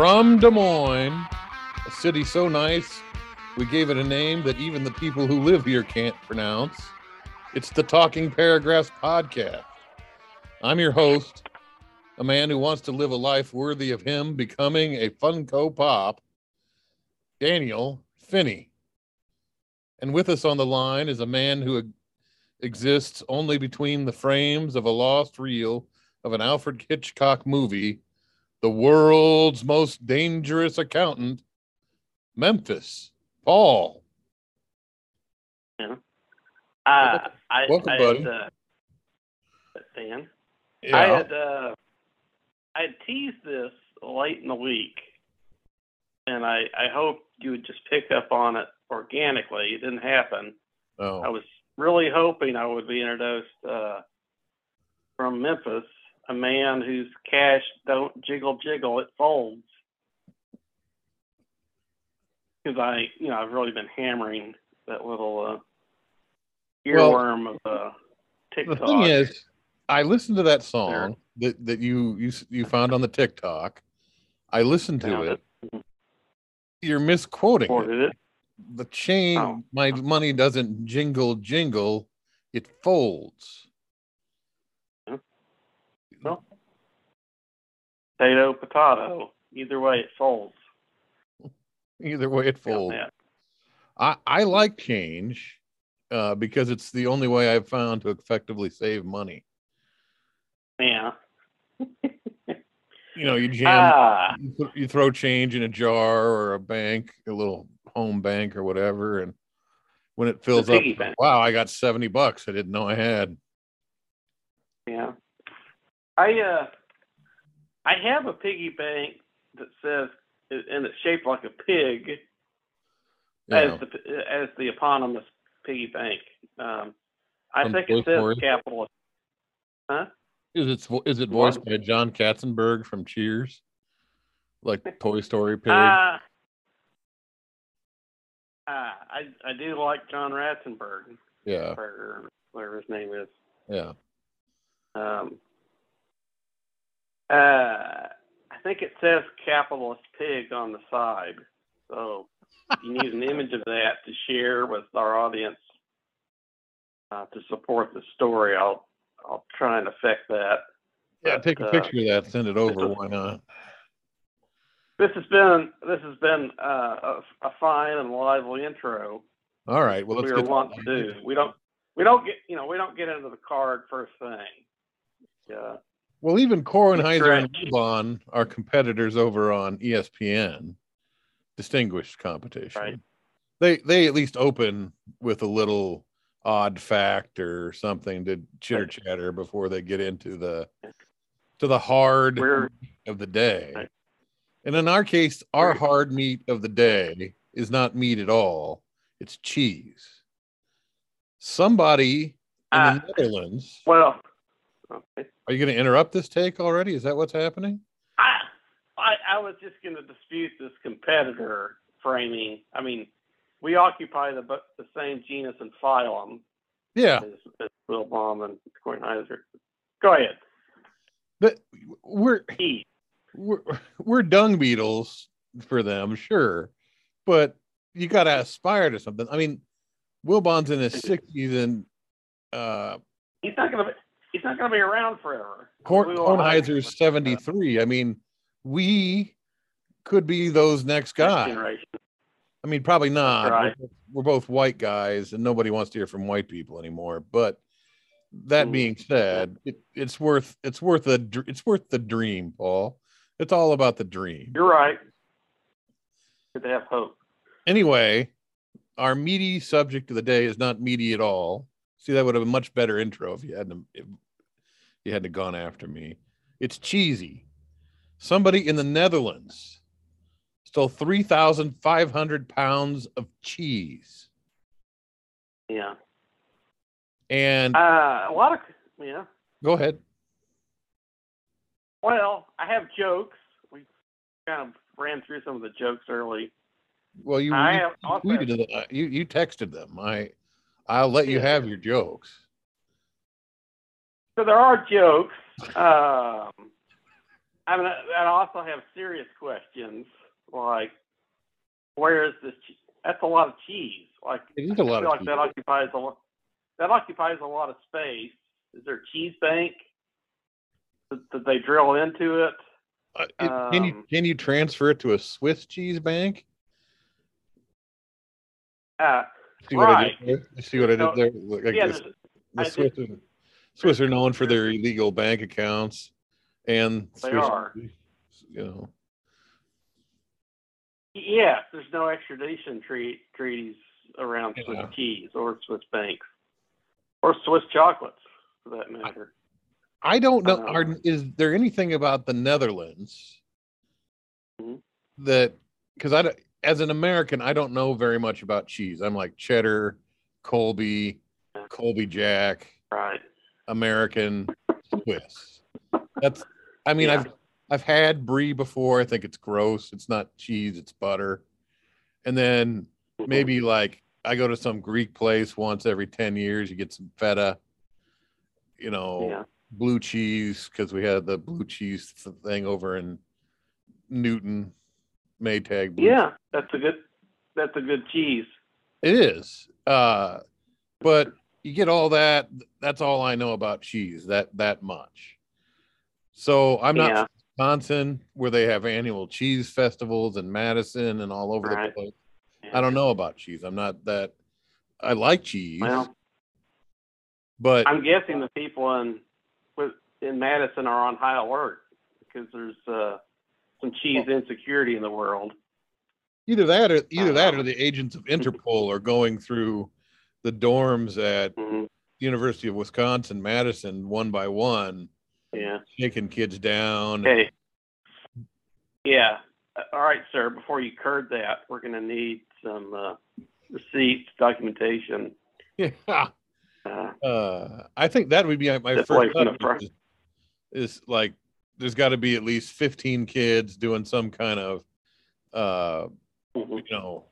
From Des Moines, a city so nice, we gave it a name that even the people who live here can't pronounce. It's the Talking Paragraphs Podcast. I'm your host, a man who wants to live a life worthy of him becoming a Funko Pop, Daniel Finney. And with us on the line is a man who exists only between the frames of a lost reel of an Alfred Hitchcock movie, the world's most dangerous accountant, Memphis, Paul. Yeah. Uh, I, Welcome, I buddy. Had, uh, Dan, Yeah. I had uh, I had teased this late in the week, and I I hoped you would just pick up on it organically. It didn't happen. Oh. I was really hoping I would be introduced uh, from Memphis, a man whose cash don't jiggle jiggle, it folds. Because I, you know, I've really been hammering that little uh, Well, earworm of uh, The TikTok. thing is, I listened to that song that, that you, you you found on the TikTok. I listened to it. You're misquoting it. It. The chain, Oh. my money doesn't jingle jingle, it folds. Potato, potato. Either way, it folds. Either way, it folds. that. I, I like change uh, because it's the only way I've found to effectively save money. Yeah. You know, you jam, Ah, you, th- you throw change in a jar or a bank, a little home bank or whatever, and when it fills up, bank. wow, I got seventy bucks. I didn't know I had. yeah. I uh, I have a piggy bank that says, and it's shaped like a pig, You as the as the eponymous piggy bank. Um, I From think Toy it says Story? capitalist. Huh? is it vo- it What? voiced by John Katzenberg from Cheers, like Toy Story pig? Uh, uh, I I do like John Ratzenberg, yeah, or whatever his name is. yeah. Um, uh, I think it says capitalist pig on the side. So you need an image of that to share with our audience uh, to support the story, I'll I'll try and affect that. Yeah, But, take a uh, picture of that, send it over. Why not? This has been this has been uh, a, a fine and lively intro. All right. Well, let's we get wont to do. We don't we don't get you know we don't get into the card first thing. Yeah. Well, even Kornheiser and Correct. Are competitors over on ESPN, distinguished competition. Right. They they at least open with a little odd fact or something to chitter chatter before they get into the to the hard We're of the day. Right. And in our case, our hard meat of the day is not meat at all; it's cheese. Somebody in Ah. the Netherlands. well. Okay. Are you going to interrupt this take already? Is that what's happening? I, I I was just going to dispute this competitor framing. I mean, we occupy the the same genus and phylum Yeah, as, as Wilbon and Kornheiser. Go ahead. but we're He. we're we're dung beetles for them, sure, but you got to aspire to something. I mean, Wilbon's in his sixties, and uh, He's not going to. He's not going to be around forever. Korn, Kornheiser's seventy three. I mean, we could be those next guys. I mean, probably not. right. We're, we're both white guys, and nobody wants to hear from white people anymore. But that Mm. being said, it, it's worth it's worth a it's worth the dream, Paul. It's all about the dream. You're right. Good to have hope. Anyway, our meaty subject of the day is not meaty at all. See, that would have been a much better intro if you hadn't if you hadn't gone after me. It's cheesy. Somebody in the Netherlands stole three thousand five hundred pounds of cheese, Yeah. and Uh, a lot of yeah. go ahead. Well, I have jokes. We kind of ran through some of the jokes early. Well, you, I you have also- tweeted them. You you texted them. I I'll let you have your jokes. So there are jokes. Um, I mean, I I also have serious questions like, where is this? che- That's a lot of cheese. Like, It is I a lot feel of like cheese. that occupies a lot. That occupies a lot of space. Is there a cheese bank? Did, did they drill into it? Uh, it- can you Um, can you transfer it to a Swiss cheese bank? Uh, See what I did there? See what I did So- there? I yeah, the I Swiss, are, Swiss are known for their illegal bank accounts, and They Swiss, are. You know, yes, there's no extradition treat, treaties around Yeah. Swiss cheese or Swiss banks or Swiss chocolates, for that matter. I don't know. Um, Are, is there anything about the Netherlands Mhm. that because I as an American I don't know very much about cheese. I'm like cheddar, Colby, Yeah. Colby Jack, Right. American, Swiss. That's. I mean, Yeah. I've I've had brie before. I think it's gross. It's not cheese. It's butter. And then maybe like I go to some Greek place once every 10 years, you get some feta, you know, Yeah. blue cheese, because we had the blue cheese thing over in Newton, Maytag. blue Yeah, that's a good. That's a good cheese. It is. Uh, but you get all that. That's all I know about cheese. That that much. So I'm not Yeah. Wisconsin, where they have annual cheese festivals in Madison and all over the place. I don't know about cheese. I'm not that. I like cheese, Well, but I'm guessing the people in in Madison are on high alert because there's uh, some cheese insecurity in the world. either that or either that or Um, the agents of Interpol are going through the dorms at hmm University of Wisconsin Madison one by one, Yeah. shaking kids down. Okay. Yeah. Uh, All right, sir. Before you curd that, we're going to need some uh, receipts, documentation. Yeah. Uh, Uh, I think that would be my first like from the thought front. is, is like there's got to be at least 15 kids doing some kind of uh mhm. you know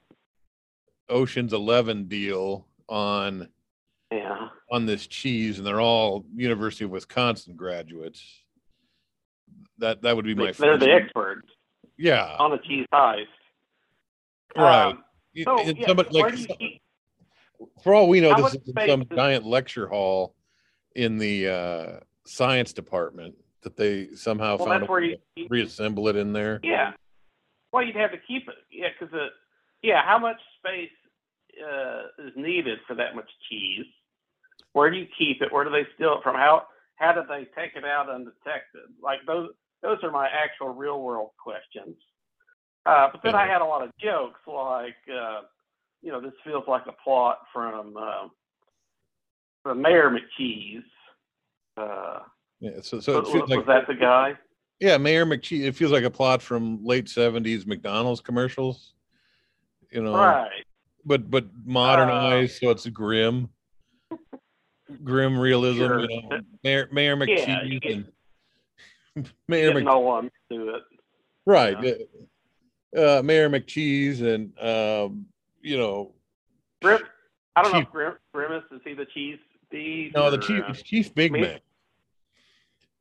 Ocean's 11 deal on Yeah. on this cheese and they're all University of Wisconsin graduates. That that would be my They- They're first the experts yeah on the cheese heist. right. Um, so, yeah, somebody like keep, for all we know, How this is some does- giant lecture hall in the uh, science department that they somehow well, found that's where you, to reassemble it in there. Yeah. Well, you'd have to keep it. Yeah, because it. Yeah, how much space uh, is needed for that much cheese? Where do you keep it? Where do they steal it from? How how do they take it out undetected? Like those those are my actual real world questions. Uh, but then I had a lot of jokes like, uh, you know, this feels like a plot from uh, from Mayor McCheese. Uh, Yeah, so so it was, like that the guy? yeah, Mayor McChee. It feels like a plot from late '70s McDonald's commercials. You know, Right. But but modernized, so it's grim, grim realism. Sure. You know, Mayor Mayor Yeah, you get- and Mayor Get Mc, no one to it. right, uh, Mayor McCheese and um, you know Grim, I don't know Chief- if Grim, Grimace is he the cheese? No, the chief uh, Chief Big me? Mac.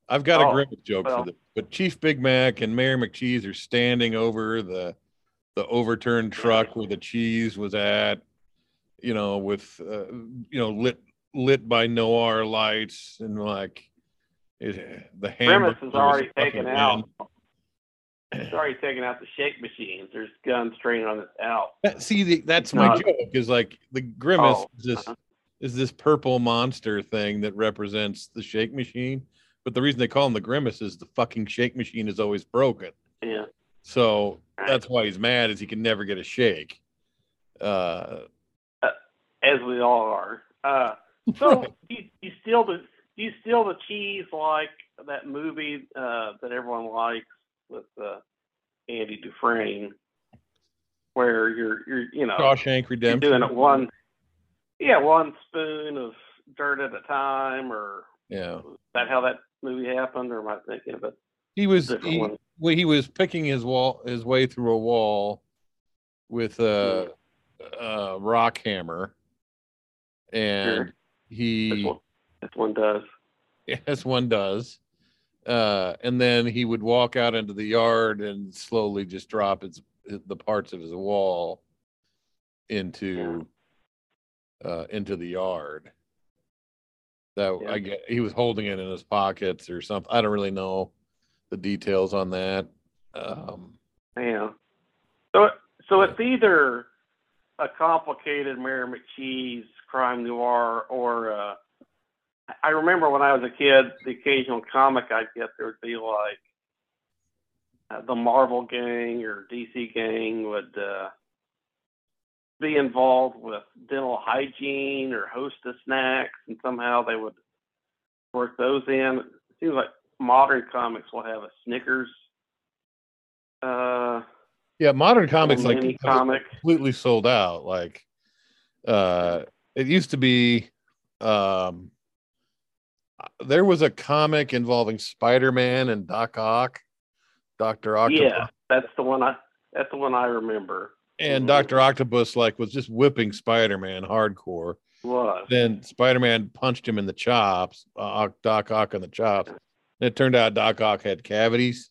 I've got a Oh, Grimace joke well. for this, but Chief Big Mac and Mayor McCheese are standing over the the overturned truck where the cheese was at, you know, with uh, you know lit lit by noir lights and like it, the Grimace is already taken out. He's already taken out the shake machines. There's guns trained on his out. That- see, the, that's It's my not- joke is like the Grimace Oh, is this uh-huh. is this purple monster thing that represents the shake machine. But the reason they call him the Grimace is the fucking shake machine is always broken. Yeah. So that's why he's mad is he can never get a shake. Uh, As we all are. Uh, so you, you steal the you steal the cheese like that movie uh, that everyone likes with uh, Andy Dufresne, where you're you're you know Shawshank Redemption. doing it one yeah one spoon of dirt at a time or Yeah, is that how that movie happened or am I thinking of it? he was he, one. Well, he was picking his wall his way through a wall with a, a rock hammer, and Sure. he This one, one does. Yes, one does. uh, and then he would walk out into the yard and slowly just drop his, the parts of his wall into uh, into the yard. That Yeah. I get he was holding it in his pockets or something. I don't really know the details on that. Um, Yeah. So, so it's either a complicated Mayor McCheese crime noir, or uh, I remember when I was a kid, the occasional comic I'd get there would be like uh, the Marvel gang or DC gang would uh, be involved with dental hygiene or hostess snacks, and somehow they would work those in. It seems like modern comics will have a Snickers. Uh, yeah, modern comics like comic. completely sold out. Like, uh, it used to be, um, there was a comic involving Spider-Man and Doc Ock, Doctor Octopus, Yeah, that's the one I. That's the one I remember. and Mhm. Doctor Octopus like was just whipping Spider-Man hardcore. Was Then Spider-Man punched him in the chops, uh, Doc Ock in the chops. It turned out Doc Ock had cavities,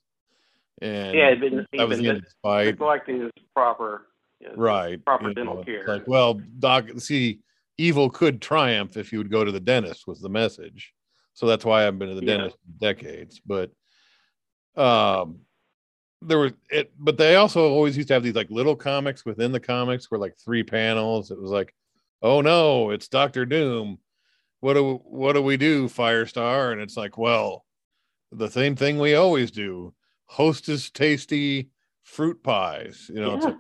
and yeah, he'd been, that was been the end of the fight. neglecting his proper. you know, right proper dental know, care. like well doc see evil could triumph if you would go to the dentist was the message so that's why i've been to the Yeah. dentist decades but um there was it but they also always used to have these like little comics within the comics where like three panels it was like oh no it's dr doom what do what do we do firestar and it's like well the same thing we always do hostess tasty fruit pies you know Yeah. like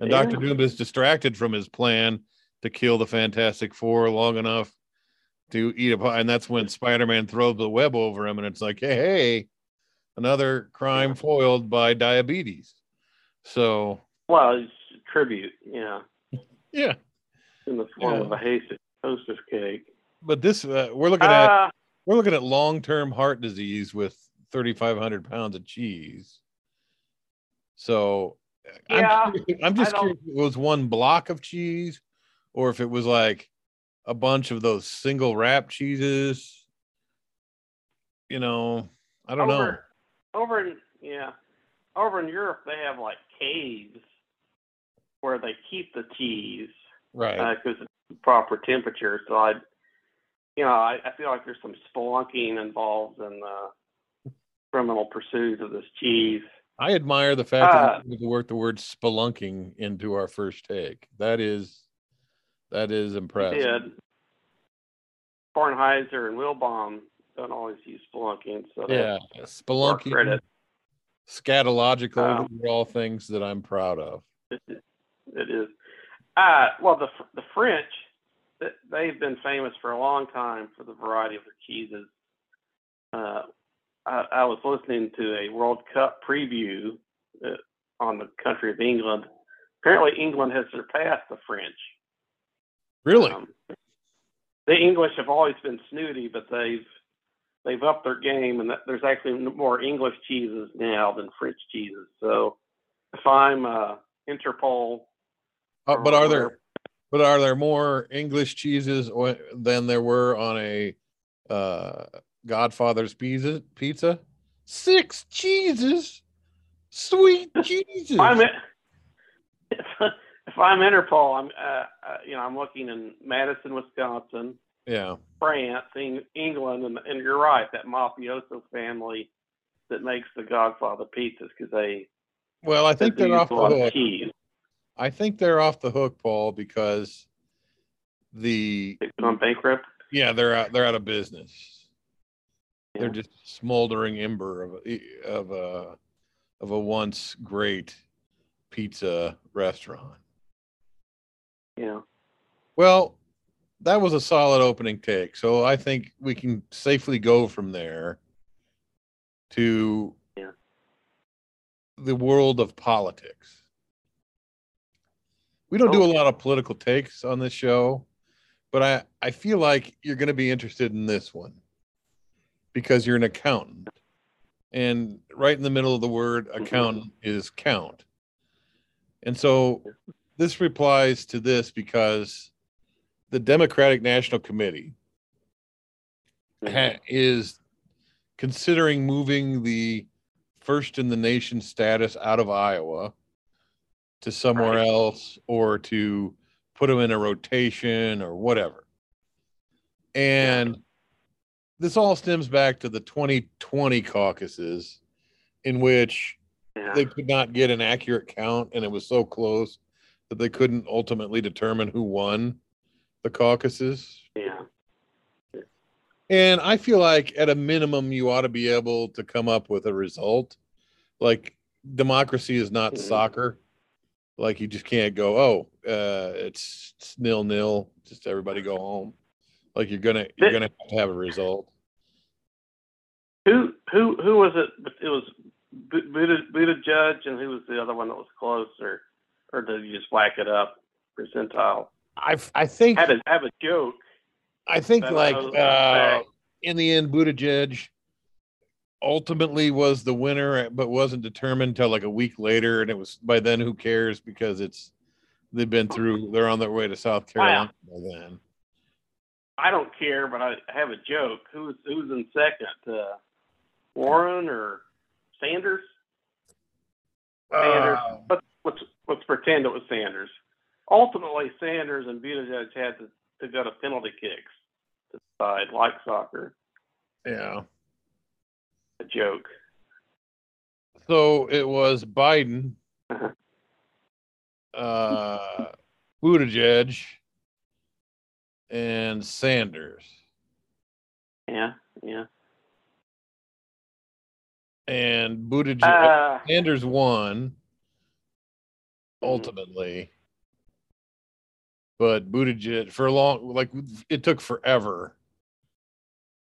and Yeah. Doctor Doom is distracted from his plan to kill the Fantastic Four long enough to eat a pie. And that's when Spider Man throws the web over him. And it's like, hey, hey, another crime foiled by diabetes. So, Well, it's a tribute. Yeah, yeah. in the form of Yeah. a hostess, hostess cake. But this, uh, we're looking at Uh, we're looking at long term heart disease with 3,500 pounds of cheese. So, Yeah, I'm, curious- I'm just curious if it was one block of cheese or if it was like a bunch of those single wrap cheeses. You know, I don't know. over, Over in yeah, over in Europe they have like caves where they keep the cheese Right. Uh, because it's the proper temperature. So I, you know, I, I feel like there's some spelunking involved in the criminal pursuit of this cheese. I admire the fact Uh, that we worked the word spelunking into our first take. That is that is impressive. did. Kornheiser and Wilbon don't always use spelunking, so Yeah. Spelunking, credit. scatological, Um, are all things that I'm proud of. It is. Uh, well, the the French, they've been famous for a long time for the variety of their cheeses. Uh, I, I was listening to a World Cup preview uh, on the country of England. Apparently, England has surpassed the French. Really? Um, the English have always been snooty, but they've they've upped their game, and that, there's actually more English cheeses now than French cheeses. So, if I'm uh, Interpol, Uh, but are there but are there more English cheeses than there were on a uh Godfather's pizza pizza? Six cheeses. Sweet Jesus. If I'm if, if I'm Interpol, I'm uh, uh, you know I'm looking in Madison, Wisconsin, yeah. France, Eng- England, and, and you're right that mafioso family that makes the Godfather pizzas because they Well, I think they they're off the hook. cheese. I think they're off the hook, Paul, because the They've gone bankrupt. yeah they're out they're out of business. They're Yeah. just smoldering ember of a, of a of a once great pizza restaurant. Yeah. Well, that was a solid opening take, so I think we can safely go from there to Yeah. the world of politics. We don't do a Oh. lot of political takes on this show, but I, I feel like you're going to be interested in this one because you're an accountant. And right in the middle of the word accountant is count. And so this replies to this because the Democratic National Committee mm-hmm. ha- is considering moving the first in the nation status out of Iowa to somewhere Right. else or to put them in a rotation or whatever. And this all stems back to the 2020 caucuses in which Yeah. they could not get an accurate count and it was so close that they couldn't ultimately determine who won the caucuses. yeah. And I feel like at a minimum, you ought to be able to come up with a result. Like democracy is not Mhm. soccer. Like you just can't go, oh, uh, it's, it's nil nil. Just everybody go home. Like you're gonna you're gonna have to have a result. Who who who was it? It was Bu- Buddha Buddha Judge, and who was the other one that was close, or or did you just whack it up percentile? I I think Had to have a joke. I think like uh, in the end, Buttigieg ultimately was the winner, but wasn't determined until like a week later, and it was by then. Who cares? Because it's they've been through. They're on their way to South Carolina by then. I don't care, but I have a joke. Who's who's in second? Uh, Warren or Sanders? Sanders. Uh, Let's, let's let's pretend it was Sanders. Ultimately, Sanders and Buttigieg had to, to go to penalty kicks to decide, like soccer. yeah. A joke. So it was Biden, Uh-huh. uh, Buttigieg, and Sanders. Yeah, yeah. And Buttigieg, Uh, Sanders won ultimately, but Buttigieg for a long like it took forever.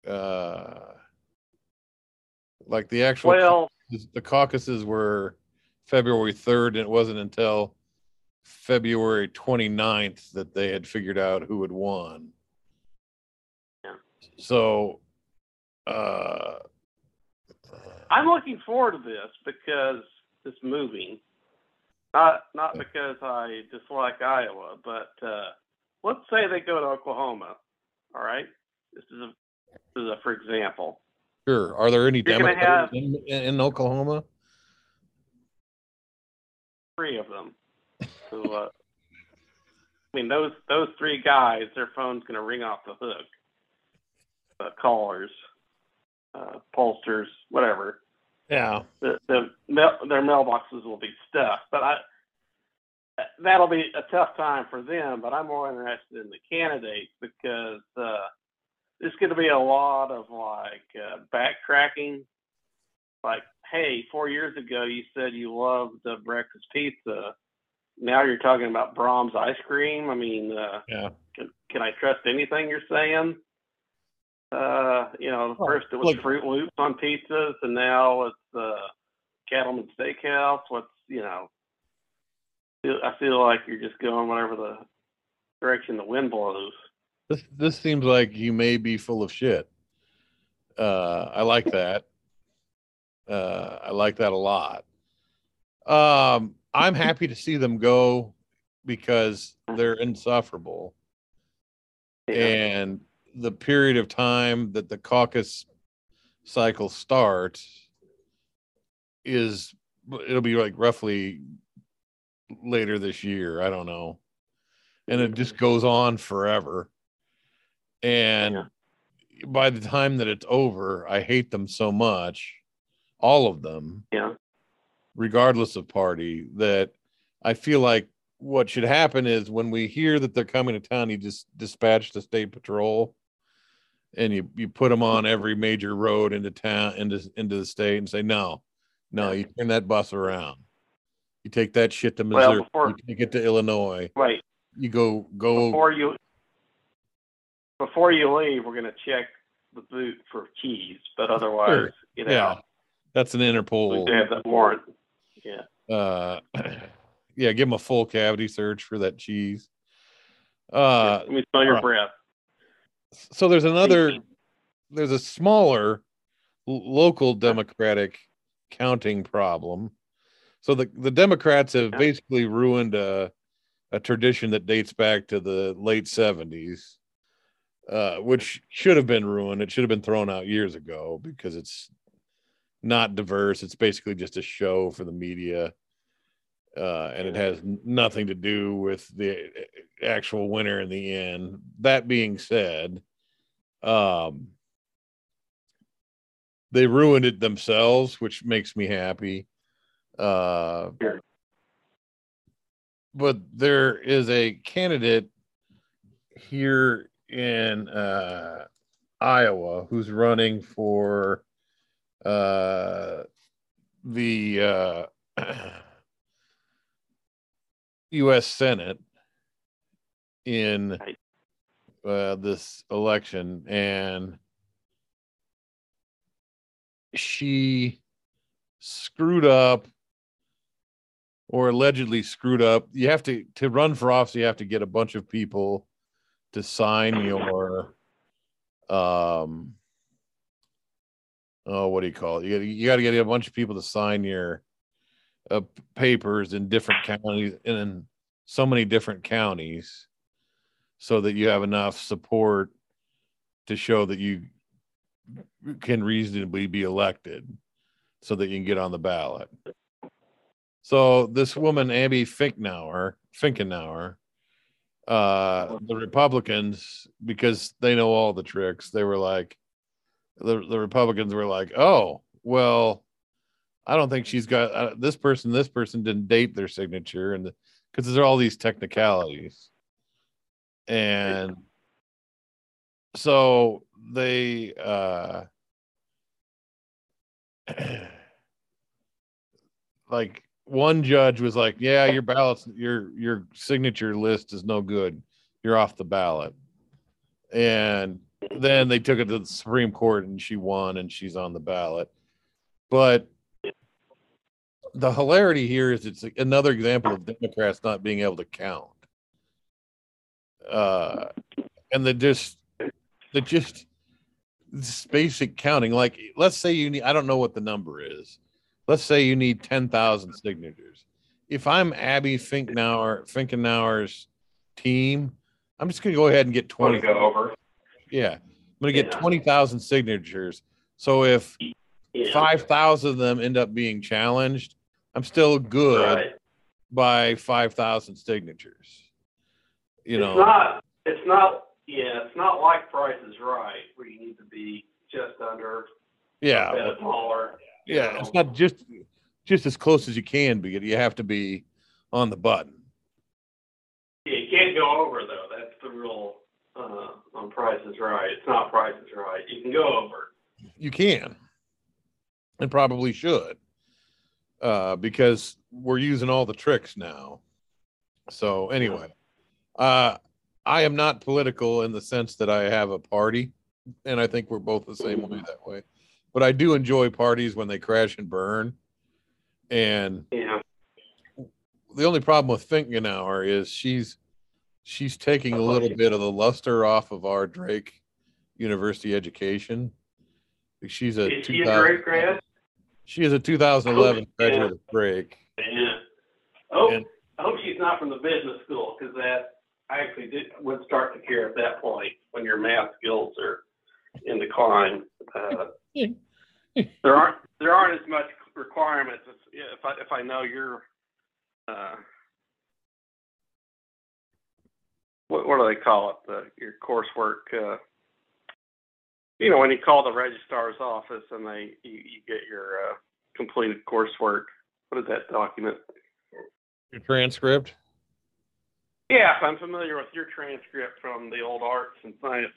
Uh, like the actual well, the caucuses were February 3rd, and it wasn't until February 29th that they had figured out who had won. Yeah. So, uh, I'm looking forward to this because it's moving. Not not because I dislike Iowa, but uh, let's say they go to Oklahoma. All right, this is a this is a for example. Sure. Are there any You're Democrats have- in, in Oklahoma? Three of them. So, uh, I mean, those those three guys, their phone's going to ring off the hook. Uh, callers, uh, pollsters, whatever. Yeah. the, the mail, their mailboxes will be stuffed. But I that'll be a tough time for them. But I'm more interested in the candidates because uh, there's going to be a lot of like uh, backtracking. Like, hey, four years ago you said you loved uh, breakfast pizza. Now you're talking about Braum's ice cream. I mean, uh, Yeah. can, can I trust anything you're saying? Uh, you know, first it was look- Froot Loops on pizzas, and now it's uh, Cattleman Steakhouse. What's you know? I feel like you're just going whatever the direction the wind blows. This this seems like you may be full of shit. Uh, I like that. Uh, I like that a lot. Um, I'm happy to see them go because they're insufferable. Yeah. and the period of time that the caucus cycle starts is it'll be like roughly later this year i don't know and it just goes on forever and Yeah. by the time that it's over i hate them so much all of them yeah. regardless of party, that I feel like what should happen is when we hear that they're coming to town, you just dispatch the state patrol and you, you put them on every major road into town, into, into the state and say, no, no, you turn that bus around. You take that shit to Well, Missouri, before- you take it to Illinois, Right. you go, go, before you before you leave, we're going to check the boot for keys, but otherwise, Sure. you know, yeah, that's an Interpol. do have that warrant. Yeah. Uh, yeah, give them a full cavity search for that cheese. Uh, Let me smell your alright. breath. so there's another there's a smaller local democratic counting problem so the the democrats have Yeah. basically ruined a, a tradition that dates back to the late 70s uh, which should have been ruined. It should have been thrown out years ago because it's not diverse. It's basically just a show for the media, uh, and it has nothing to do with the actual winner in the end. That being said, um, they ruined it themselves, which makes me happy. Uh, but there is a candidate here in uh, Iowa who's running for uh, the uh, U.S. Senate in uh, this election, and she screwed up or allegedly screwed up. You have to to run for office. You have to get a bunch of people to sign your um oh what do you call it? You, you got to get a bunch of people to sign your uh, papers in different counties in so many different counties so that you have enough support to show that you can reasonably be elected so that you can get on the ballot. So this woman abby finkenauer finkenauer uh, the Republicans, because they know all the tricks, they were like, the, the Republicans were like, oh, well, I don't think she's got uh, this person, this person didn't date their signature. And because the, there's all these technicalities. And so they, uh, like one judge was like, "Yeah, your ballots, your your signature list is no good. You're off the ballot." And then they took it to the Supreme Court, and she won, and she's on the ballot. But the hilarity here is it's another example of Democrats not being able to count. Uh, and the just the just this basic counting. Like, let's say you need, I don't know what the number is let's say you need 10,000 signatures. If I'm Abby Finkenauer, Finkenauer's team, I'm just going to go ahead and get 20. Go over. Yeah. I'm going to get yeah. 20,000 signatures. So if yeah. 5,000 of them end up being challenged, I'm still good right. by 5,000 signatures. You know, it's not, it's not, yeah, it's not like Price is Right where you need to be just under yeah, a taller yeah, know? it's not just just as close as you can be. You have to be on the button. Yeah, you can't go over though. That's the rule uh, on Price is Right. It's not Price is Right. You can go over. You can, and probably should, uh, because we're using all the tricks now. So anyway, uh, I am not political in the sense that I have a party, and I think we're both the same way that way but I do enjoy parties when they crash and burn. And yeah. the only problem with Finkenauer is she's she's taking a little bit of the luster off of our Drake University education. She's a, is she a Drake grad? She is a 2011 oh, graduate yeah. of Drake. Yeah. Oh, and, I hope she's not from the business school because that I actually did would start to care at that point when your math skills are in decline. Uh, there aren't there aren't as much requirements if, if I if I know your uh, what what do they call it the your coursework uh, you know when you call the registrar's office and they you, you get your uh, completed coursework what is that document your transcript yeah I'm familiar with your transcript from the old arts and science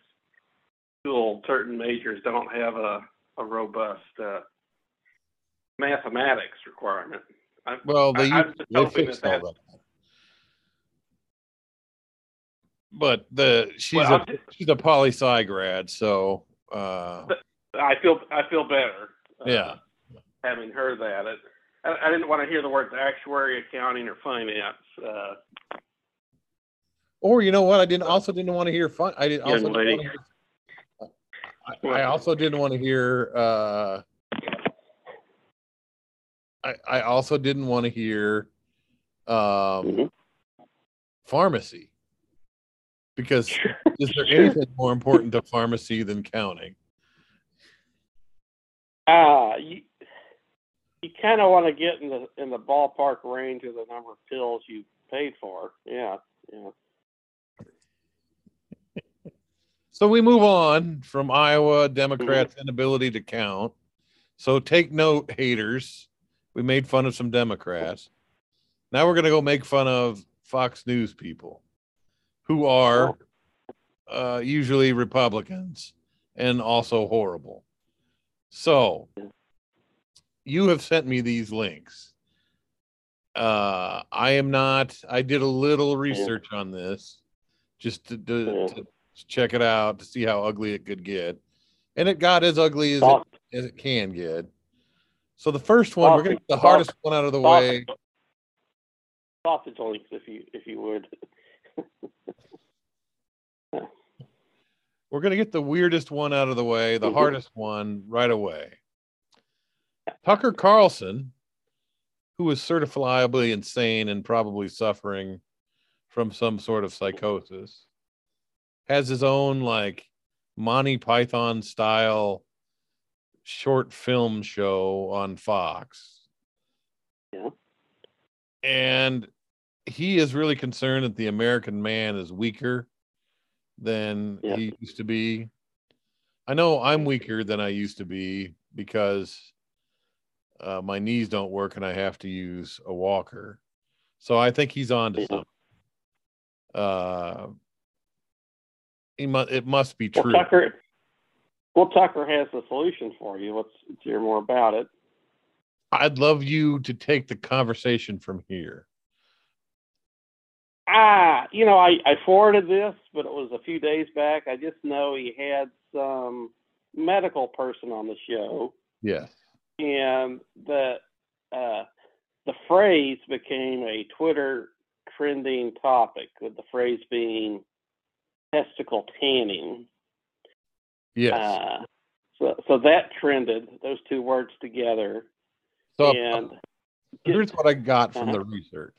school certain majors don't have a a robust uh, mathematics requirement. I, well, they, I, they fixed that all that. But the she's well, a just, she's a poli sci grad, so uh, I feel I feel better. Uh, yeah, having heard that, it, I, I, didn't want to hear the words actuary, accounting, or finance. Uh, or you know what? I didn't also didn't want to hear fun. I did also didn't want to hear I, I also didn't want to hear. Uh, I I also didn't want to hear um, mm-hmm. pharmacy Because is there anything more important to pharmacy than counting? Uh, you, you kind of want to get in the in the ballpark range of the number of pills you paid for. Yeah, yeah. So we move on from Iowa Democrats' inability to count. So take note, haters. We made fun of some Democrats. Now we're going to go make fun of Fox News people who are uh, usually Republicans and also horrible. So you have sent me these links. Uh, I am not, I did a little research on this just to, to, to check it out to see how ugly it could get. And it got as ugly as it, as it can get. So the first one, we're going to get the hardest one out of the way. Sausage links, if you if you would. we're going to get the weirdest one out of the way, the mm-hmm. hardest one right away. Tucker Carlson, who is certifiably insane and probably suffering from some sort of psychosis, has his own like Monty Python style short film show on Fox. Yeah. And he is really concerned that the American man is weaker than Yeah. he used to be. I know I'm weaker than I used to be because uh, my knees don't work and I have to use a walker. So I think he's on to Yeah. something. Uh, he mu- it must be Well, true. Tucker. Well, Tucker has the solution for you. Let's hear more about it. I'd love you to take the conversation from here. Ah, you know, I, I forwarded this, but it was a few days back. I just know he had some medical person on the show, Yes. and the uh, the phrase became a Twitter trending topic, with the phrase being testicle tanning. Yes. Uh, so, so that trended those two words together, so and here's what I got from Uh-huh. the research.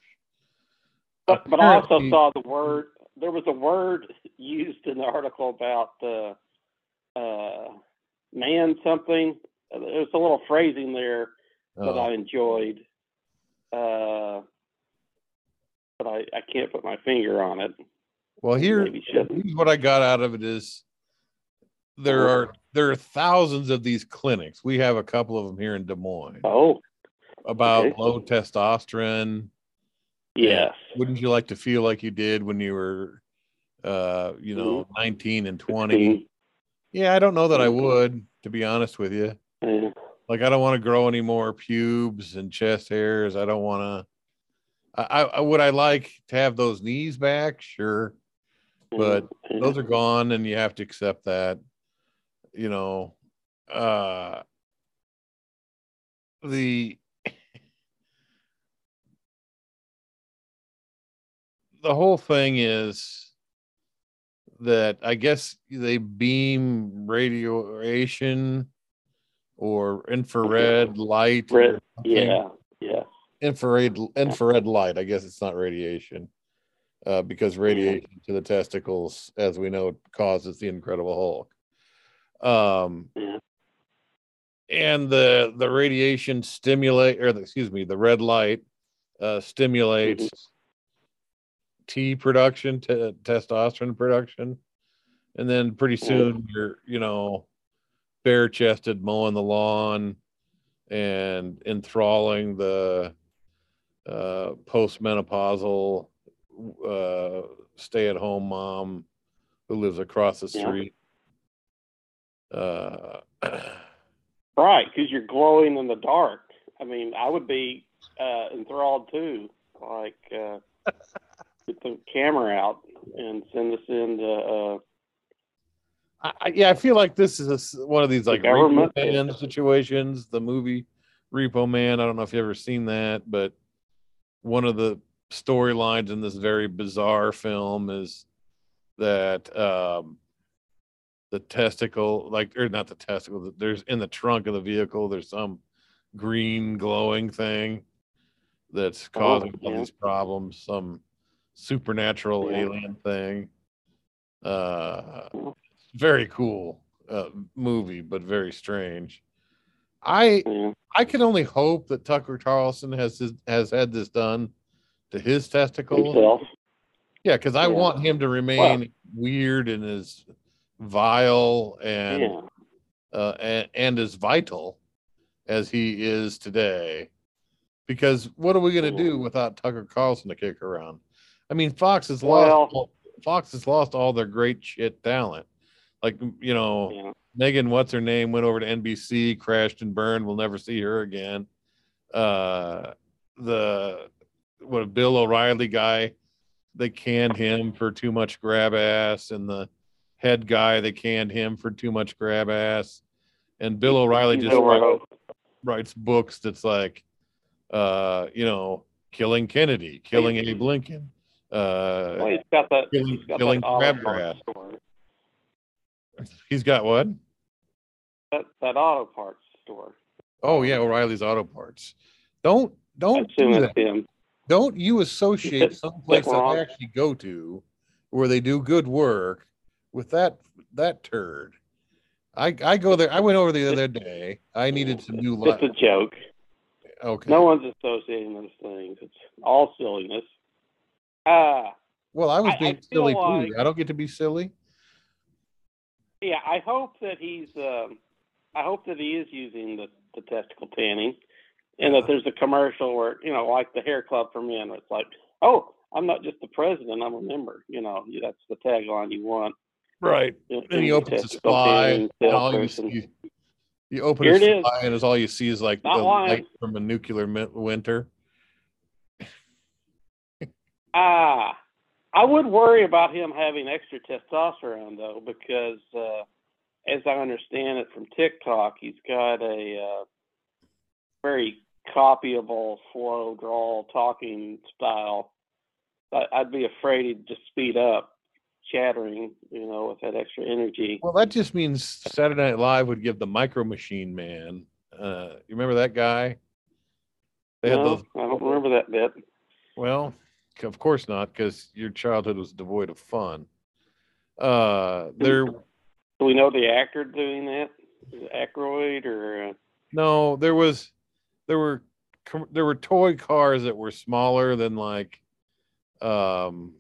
But, but I also saw the word. There was a word used in the article about uh, uh, man something. There was a little phrasing there that Oh, I enjoyed, uh, but I, I can't put my finger on it. Well, here, here's what I got out of it is there are there are thousands of these clinics. We have a couple of them here in Des Moines Oh, about okay. low testosterone. yes. Wouldn't you like to feel like you did when you were, uh, you know, Mm-hmm. 19 and 20? Yeah, I don't know that I Mhm. would, to be honest with you. Yeah. Like, I don't want to grow any more pubes and chest hairs. I don't want to. I, I would I like to have those knees back, sure. But Yeah. Those are gone, and you have to accept that. You know, uh, the the whole thing is that I guess they beam radiation or infrared light. Red- something. yeah. Yeah. infrared infrared light. I guess it's not radiation, uh, because radiation to the testicles, as we know, causes the Incredible Hulk. Um, and the the radiation stimulate, or the, excuse me, the red light uh, stimulates T production, te- testosterone production, and then pretty soon you're, you know, bare chested mowing the lawn and enthralling the uh, postmenopausal uh, stay at home mom who lives across the Yeah. street. Uh, Right, because you're glowing in the dark. I mean, I would be uh, enthralled too. Like, uh, get the camera out and send us into. Uh, I, yeah, I feel like this is a one of these like Repo government- Man situations. The movie Repo Man. I don't know if you've ever seen that, but one of the storylines in this very bizarre film is that um, the testicle, like, or not the testicle, there's in the trunk of the vehicle, there's some green glowing thing that's Oh, causing all these problems. Some supernatural Yeah. alien thing. Uh, very cool uh, movie, but very strange. I. I can only hope that Tucker Carlson has his, has had this done to his testicles. Himself. Yeah, because I Yeah. want him to remain weird and as vile and Yeah. uh, and, and as vital as he is today. Because what are we going to do without Tucker Carlson to kick around? I mean, Fox has lost Well- all, Fox has lost all their great shit talent. Like you know. Megyn, what's her name, went over to NBC, crashed and burned. We'll never see her again. Uh, the what a Bill O'Reilly guy, they canned him for too much grab ass, and the head guy they canned him for too much grab ass, and Bill O'Reilly just over write- writes books that's like, uh, you know, killing Kennedy, killing Abe Lincoln, uh, Well, he's got that. killing, he's got killing crabgrass. He's got what? That that auto parts store. Oh yeah, O'Reilly's Auto Parts. Don't don't do that. him. Don't you associate someplace that wrong. I actually go to where they do good work with that that turd. I I go there. I went over the other day. I needed some new It's a joke. Okay. No one's associating those things. It's all silliness. Ah, Well, I was I- I being feel silly like- too. I don't get to be silly. yeah. I hope that he's. Um, I hope that he is using the, the testicle tanning, and that there's a commercial where you know, like the hair club for men, where it's like, oh, I'm not just the president, I'm a member. You know, that's the tagline you want. Right. You know, And he opens supply. tanning And all you see, you open his it is. and all you see is like Not the lying. light from a nuclear winter. Ah, I would worry about him having extra testosterone though, because uh, as I understand it from TikTok, he's got a uh, very copyable, slow drawl talking style. I, I'd be afraid he'd just speed up, chattering, you know, with that extra energy. Well, that just means Saturday Night Live would give the Micro Machine Man. Uh, you remember that guy? They had No, those. I don't remember that bit. Well, of course not, because your childhood was devoid of fun. Uh, there, Do we know the actor doing that? Is Aykroyd or? Uh, no, there was, there were, there were toy cars that were smaller than like, um,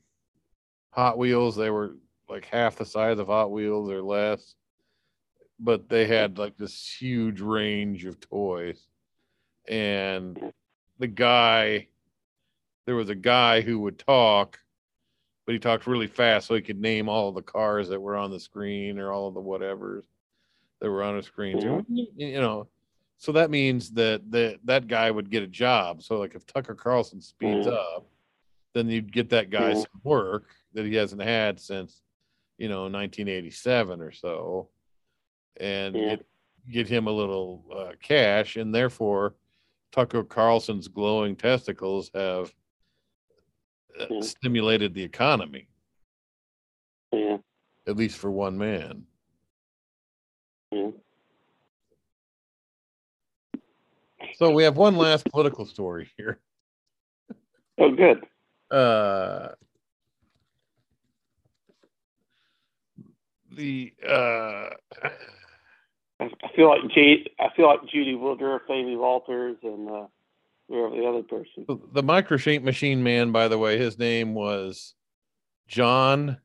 Hot Wheels. They were like half the size of Hot Wheels or less, but they had like this huge range of toys. And the guy, there was a guy who would talk, but he talked really fast so he could name all of the cars that were on the screen or all of the whatevers that were on the screen. So, you know, so that means that that that guy would get a job. So like if Tucker Carlson speeds Mhm. up, then you'd get that guy Mhm. some work that he hasn't had since you know 1987 or so, and Yeah. get get him a little uh, cash, and therefore Tucker Carlson's glowing testicles have Yeah. stimulated the economy, yeah, at least for one man. yeah. So we have one last political story here. Oh, good. Uh, the uh, I feel like Jade, I feel like Judy Woodruff, Amy Walters, and uh, whoever the other person. the microshape machine man, by the way, his name was John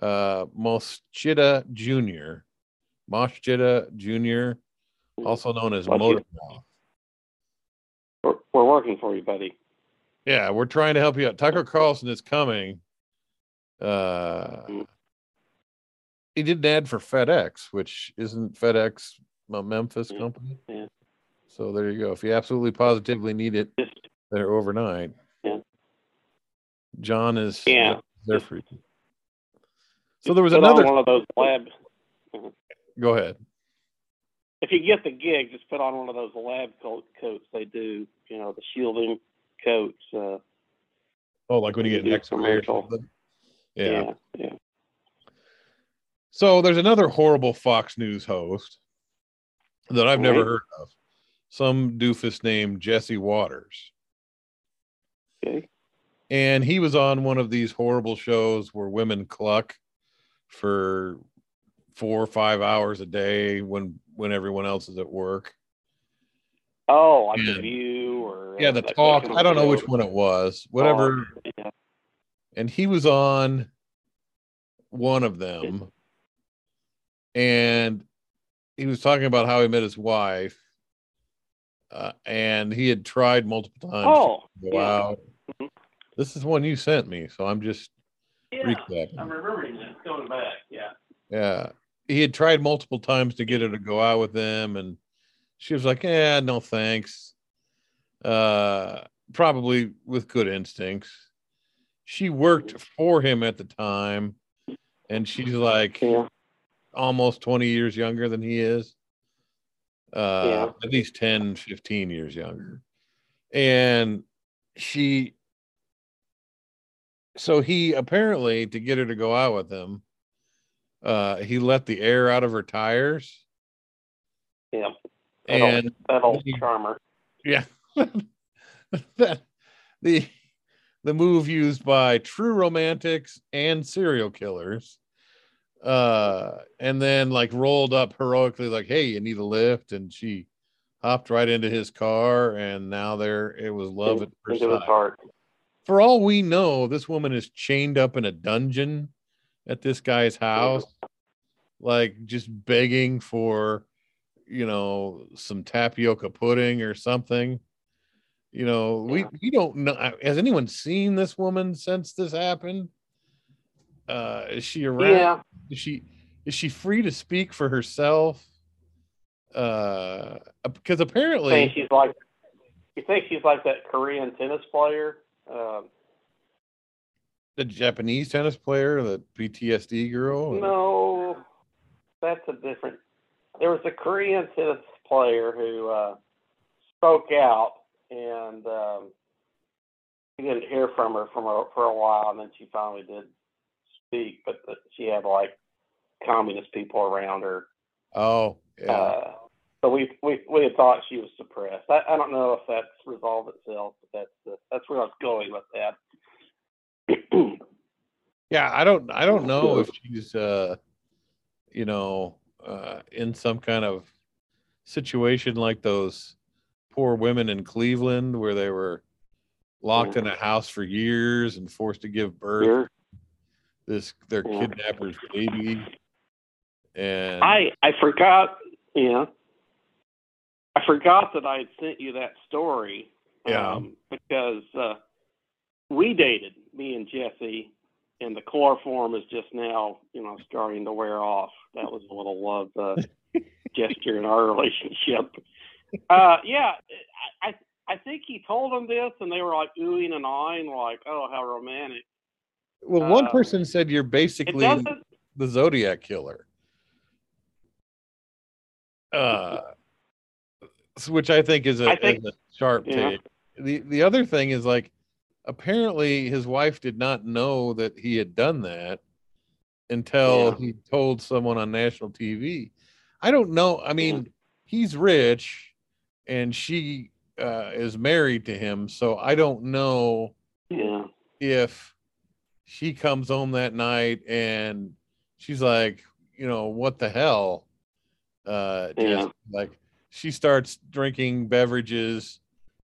uh, Moschitta Jr. Moschitta Jr., also known as motor. Motormouth. We're, we're working for you, buddy. Yeah, we're trying to help you out. Tucker Carlson is coming. Uh, Mm. he did an ad for FedEx, which isn't FedEx a Memphis Yeah, company. yeah. So there you go. If you absolutely positively need it, they're overnight. Yeah. John is Yeah. there for you. So there was put on another. one of those lab. Go ahead. If you get the gig, just put on one of those lab coat, coats they do. You know, the shielding coats. Uh, Oh, like when you get an commercial. Yeah. yeah, yeah. So there's another horrible Fox News host that I've never Right. heard of. Some doofus named Jesse Watters. Okay. And he was on one of these horrible shows where women cluck for four or five hours a day when when everyone else is at work. Oh, like the view or Yeah, uh, the that- that talk. I don't know which one it was. Whatever. Oh, yeah. and he was on one of them and he was talking about how he met his wife uh, and he had tried multiple times Oh, wow! yeah. Mhm. this is one you sent me so i'm just yeah. recapping I'm remembering this going back. Yeah. yeah he had tried multiple times to get her to go out with him and she was like yeah no thanks uh probably with good instincts she worked for him at the time and she's like Yeah. almost 20 years younger than he is uh Yeah. at least 10 15 years younger and she so he apparently to get her to go out with him uh he let the air out of her tires Yeah. That old- and That old charmer. yeah that the the move used by true romantics and serial killers uh and then like rolled up heroically like hey you need a lift and she hopped right into his car and now there it was love at first sight heart. for all we know this woman is chained up in a dungeon at this guy's house like just begging for you know some tapioca pudding or something you know we Yeah. we don't know has anyone seen this woman since this happened uh is she around Yeah. is she is she free to speak for herself uh because apparently think she's like. You think she's like that Korean tennis player? Um, the japanese tennis player the ptsd girl no, that's a different. There was a Korean tennis player who uh, spoke out, and um, we didn't hear from her from a, for a while, and then she finally did speak, but the, she had like communist people around her. oh yeah Uh, so we we we had thought she was suppressed. I, I don't know if that's resolved itself, but that's that's where I was going with that. Yeah, I don't I don't know if she's uh you know uh in some kind of situation like those poor women in Cleveland where they were locked in a house for years and forced to give birth Here, this their Yeah. kidnapper's baby and I I forgot. Yeah, I forgot that I had sent you that story. Yeah. Um, because uh, we dated me and Jesse, and the chloroform is just now, you know, starting to wear off. That was a little love uh, gesture in our relationship. Uh, yeah, I, I I think he told them this, and they were like oohing and eyeing, like, "Oh, how romantic." well one uh, person said you're basically the Zodiac killer. Uh, which I think is a, I think- is a sharp Yeah. take. The the other thing is like, apparently his wife did not know that he had done that until Yeah. he told someone on national TV. I don't know. I mean, he's rich, and she uh, is married to him, so I don't know Yeah. if she comes home that night and she's like, you know, what the hell? Uh, Yeah. like she starts drinking beverages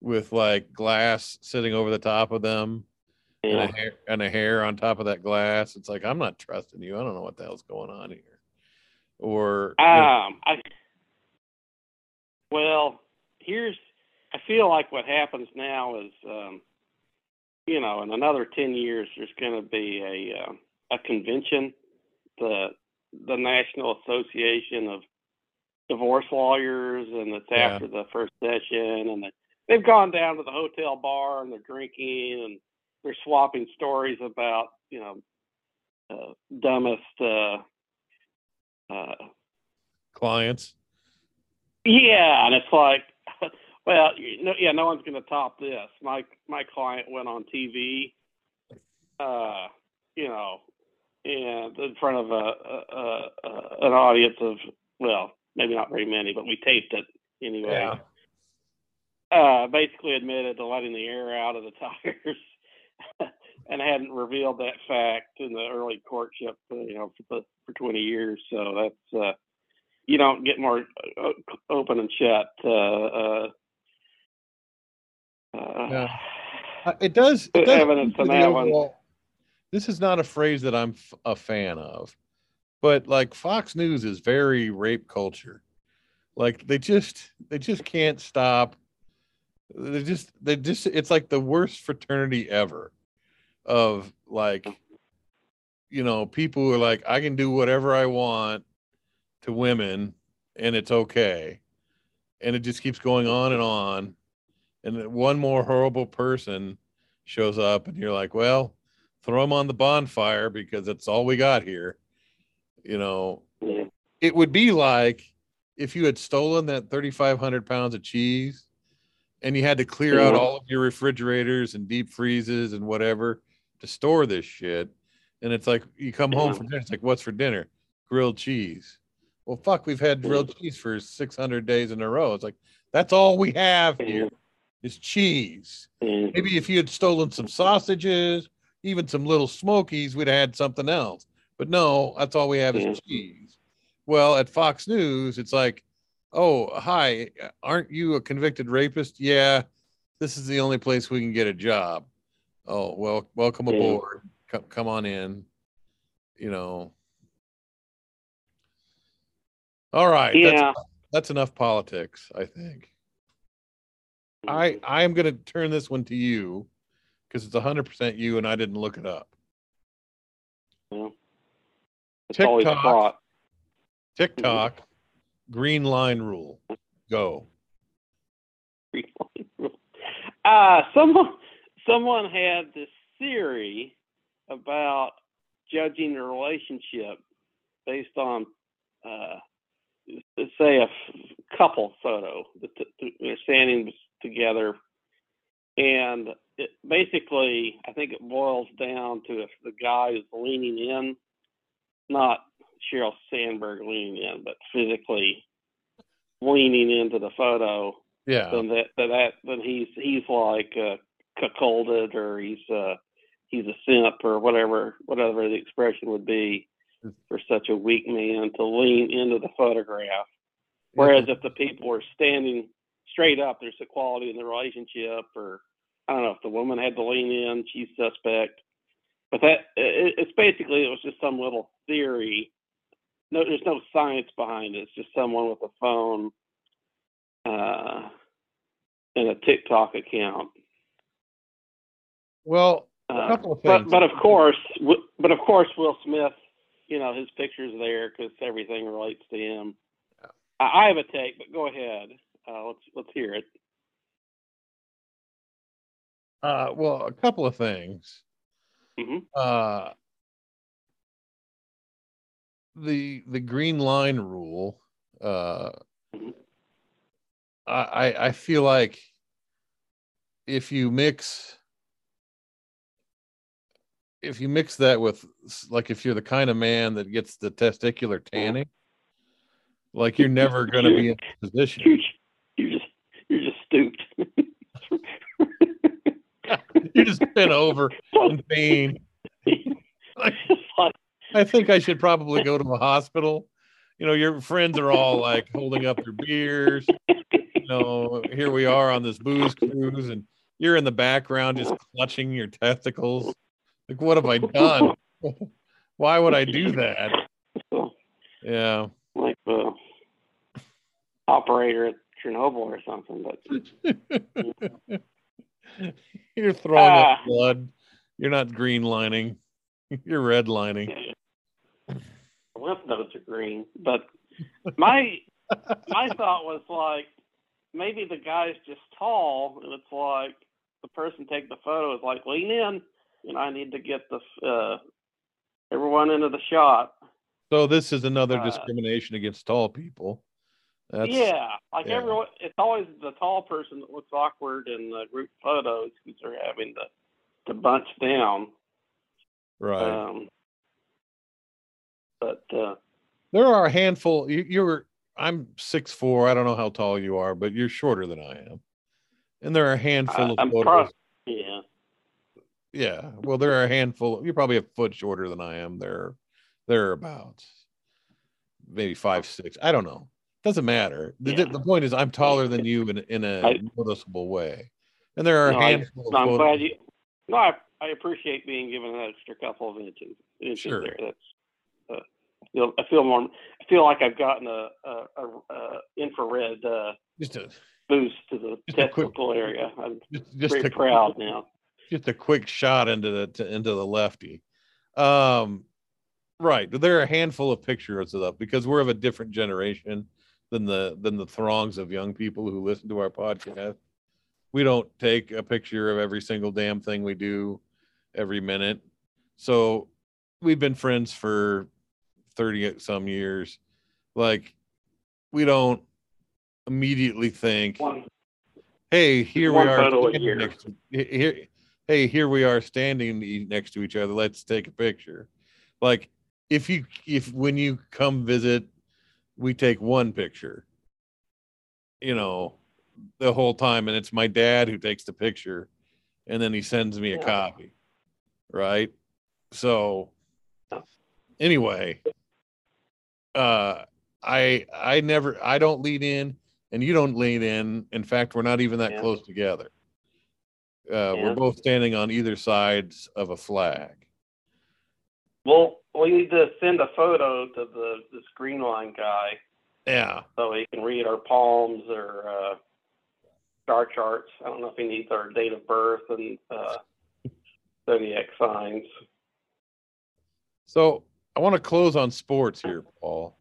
with like glass sitting over the top of them and, Yeah. a hair, and a hair on top of that glass. It's like, I'm not trusting you. I don't know what the hell's going on here. Or, you know, Um, I well, here's I feel like what happens now is, um, you know, in another ten years, there's going to be a uh, a convention, the the National Association of Divorce Lawyers, and it's Yeah. after the first session, and they, they've gone down to the hotel bar and they're drinking and they're swapping stories about, you know, uh, dumbest. Uh, uh, clients. Yeah, and it's like, well, you know, yeah, no one's going to top this. My my client went on TV, uh, you know, and in front of a, a, a, a an audience of well, maybe not very many, but we taped it anyway. Uh, basically admitted to letting the air out of the tires and hadn't revealed that fact in the early courtship, you know, for the, for 20 years. So that's uh, you don't get more uh, open and shut. Uh, uh, uh, Yeah. Uh, It does. It does Evidence on that one. overall- This is not a phrase that I'm f- a fan of, but like Fox News is very rape culture. Like they just they just can't stop. They just they just it's like the worst fraternity ever of like you know people who are like I can do whatever I want to women and it's okay. And it just keeps going on and on and one more horrible person shows up and you're like well throw them on the bonfire because that's all we got here you know yeah. it would be like if you had stolen that 3500 pounds of cheese and you had to clear out all of your refrigerators and deep freezes and whatever to store this shit. And it's like you come home from dinner it's like what's for dinner? Grilled cheese. Well fuck we've had grilled cheese for 600 days in a row. It's like that's all we have here is cheese. Maybe if you had stolen some sausages, even some little smokies, we'd have had something else. But no, that's all we have is cheese. Well, at Fox News, it's like, oh, hi, uh, aren't you a convicted rapist? Yeah, this is the only place we can get a job. Oh, well, welcome Yeah. aboard. Come, come on in. You know. All right. Yeah. That's, that's enough politics, I think. I mm-hmm. I am going to turn this one to you because it's 100% you and I didn't look it up. Yeah. It's TikTok. thought. TikTok mm-hmm. Green line rule. Go. Uh, someone someone had this theory about judging a relationship based on, uh, say, a couple photo. They're standing together, and it, basically, I think it boils down to if the guy is leaning in, not Sheryl Sandberg leaning in, but physically leaning into the photo Yeah. then that that, that then he's he's like uh, cuckolded or he's uh he's a simp or whatever whatever the expression would be for such a weak man to lean into the photograph. Whereas if the people were standing straight up, there's equality in the relationship, or I don't know if the woman had to lean in, she's suspect. But that it, it's basically it was just some little theory. No, there's no science behind it. It's just someone with a phone uh, and a TikTok account. well, a Uh, couple of but things. but of course, but of course, Will Smith, you know, his picture's there because everything relates to him. I, I have a take, but go ahead. Uh, let's let's hear it. uh, well, a couple of things. hmm Uh, the the green line rule. Uh. I I I feel like if you mix if you mix that with like if you're the kind of man that gets the testicular tanning, like you're never going to be in a position. You're, just you're just stooped. You're just bent over in pain. Like, like, I think I should probably go to a hospital. You know, your friends are all like holding up their beers. You know, here we are on this booze cruise, and you're in the background just clutching your testicles. Like, what have I done? Why would I do that? Yeah. like the operator at Chernobyl or something. But You're throwing up Ah. blood. You're not green lining. You're red lining. Lymph nodes are green. But my my thought was like maybe the guy's just tall, and it's like the person taking the photo is like lean in, and I need to get the uh, everyone into the shot. So this is another Uh, discrimination against tall people. That's yeah, like yeah. everyone, it's always the tall person that looks awkward in the group photos because they're having to to bunch down. right. Um, but uh, there are a handful. You, you're I'm six four. I don't know how tall you are, but you're shorter than I am. And there are a handful I- of I'm photos. prob- yeah, Yeah. Well, there are a handful. You're probably a foot shorter than I am. They're they're about maybe five six. I don't know. Doesn't matter. The, Yeah. the point is, I'm taller than you in in a I- noticeable way, and there are No, a I- handful. I'm of glad you. No, I, I appreciate being given an extra couple of inches. inches Sure. there. That's. I feel, I feel more. I feel like I've gotten a, a, a, a infrared uh, just a boost to the a quick- area. I'm just, just very a proud now. just a quick shot into the to, into the lefty. Um, right. There are a handful of pictures of that because we're of a different generation than the than the throngs of young people who listen to our podcast. We don't take a picture of every single damn thing we do every minute. So we've been friends for 30 some years. Like we don't immediately think hey here we are photo standing next to, here hey here we are standing next to each other. Let's take a picture. Like if you if when you come visit we take one picture you know the whole time and it's my dad who takes the picture and then he sends me a Yeah. copy right? So anyway uh i i never i don't lead in and you don't lean in. In fact, we're not even that Yeah. close together. Uh, Yeah. We're both standing on either sides of a flag. well, we need to send a photo to the the screen line guy Yeah, so he can read our palms or uh, star charts. I don't know if he needs our date of birth and uh, zodiac signs. So I want to close on sports here, Paul.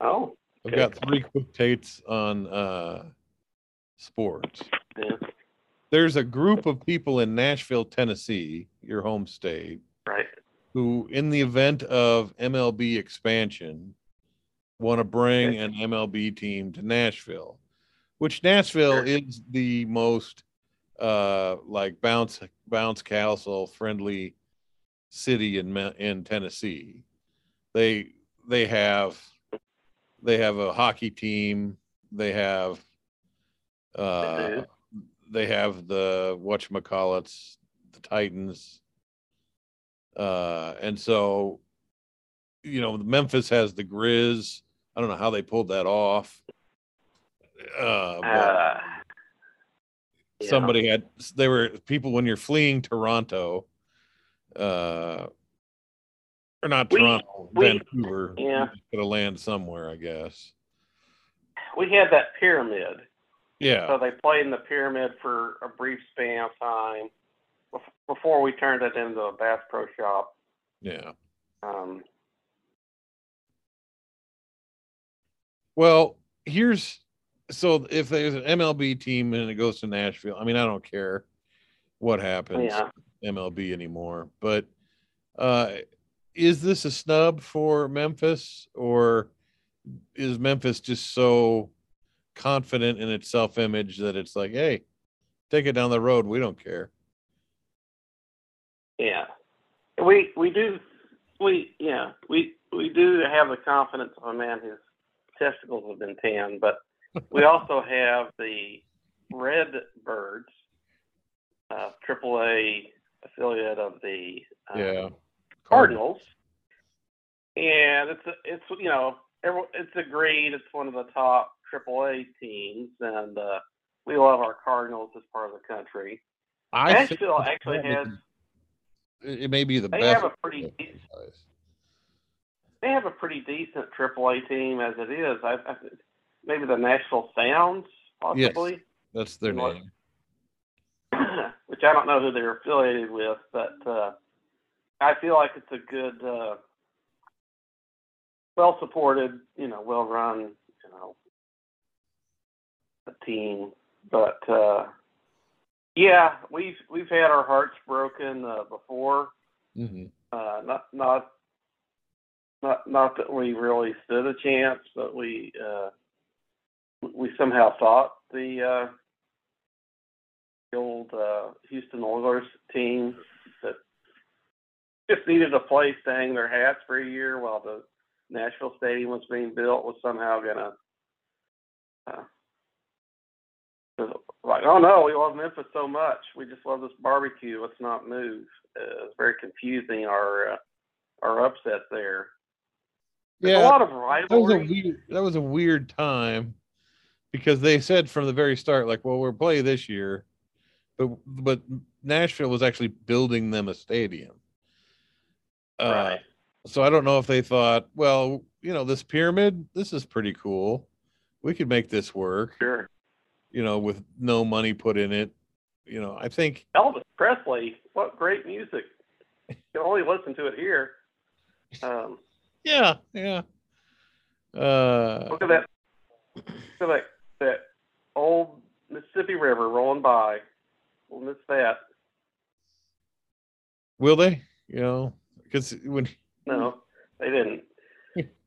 Oh, I've Okay. got three quick takes on uh, sports. yeah, There's a group of people in Nashville, Tennessee, your home state, right. who, in the event of MLB expansion, want to bring Okay. an MLB team to Nashville, which Nashville Sure. is the most uh, like bounce bounce castle friendly city in in Tennessee. They they have they have a hockey team. They have uh, they have the whatchamacallits, the Titans. Uh, and so, you know, Memphis has the Grizz. I don't know how they pulled that off. Uh, Uh, yeah. somebody had, they were people when you're fleeing Toronto, uh, or not We- Toronto, we- Vancouver. yeah. Could have landed somewhere, I guess. we had that pyramid. Yeah. So they played in the pyramid for a brief span of time before we turned it into a Bass Pro Shop. Yeah. Um, Well, here's so if there's an MLB team and it goes to Nashville, I mean, I don't care what happens Yeah. MLB anymore, but uh is this a snub for Memphis or is Memphis just so confident in its self-image that it's like, hey, take it down the road, we don't care. yeah, we we do we yeah we we do have the confidence of a man whose testicles have been tanned, but we also have the Red Birds, uh, AAA affiliate of the uh, Yeah. Cardinals, and it's a, it's you know it's agreed it's one of the top AAA teams, and uh, we love our Cardinals as part of the country. I Nashville actually has it may be the they best have a pretty they have a pretty decent AAA team as it is. I, I maybe the Nashville Sounds possibly, Yes, that's their name. which I don't know who they're affiliated with, but uh, I feel like it's a good, uh, well supported, you know, well run, you know, a team. But uh, yeah, we've we've had our hearts broken uh, before. hmm Uh, not not not not that we really stood a chance, but we uh, we somehow thought the uh, the old uh, Houston Oilers team just needed a place to hang their hats for a year while the Nashville Stadium was being built was somehow gonna uh, like oh no, we love Memphis so much. We just love this barbecue. Let's not move. Uh, it's very confusing. Our uh, our upset there. There's Yeah, a lot of that was a rivalry. weird. That was a weird time because they said from the very start, like, "Well, we're playing this year," but but Nashville was actually building them a stadium. Uh, So I don't know if they thought, well, you know, this pyramid, this is pretty cool. We could make this work, Sure. you know, with no money put in it. You know, I think Elvis Presley, what great music. You can only listen to it here. Um, Yeah, yeah. Uh, look at that. Look at that, that old Mississippi River rolling by. We'll miss that. will they? You know, because when No, they didn't.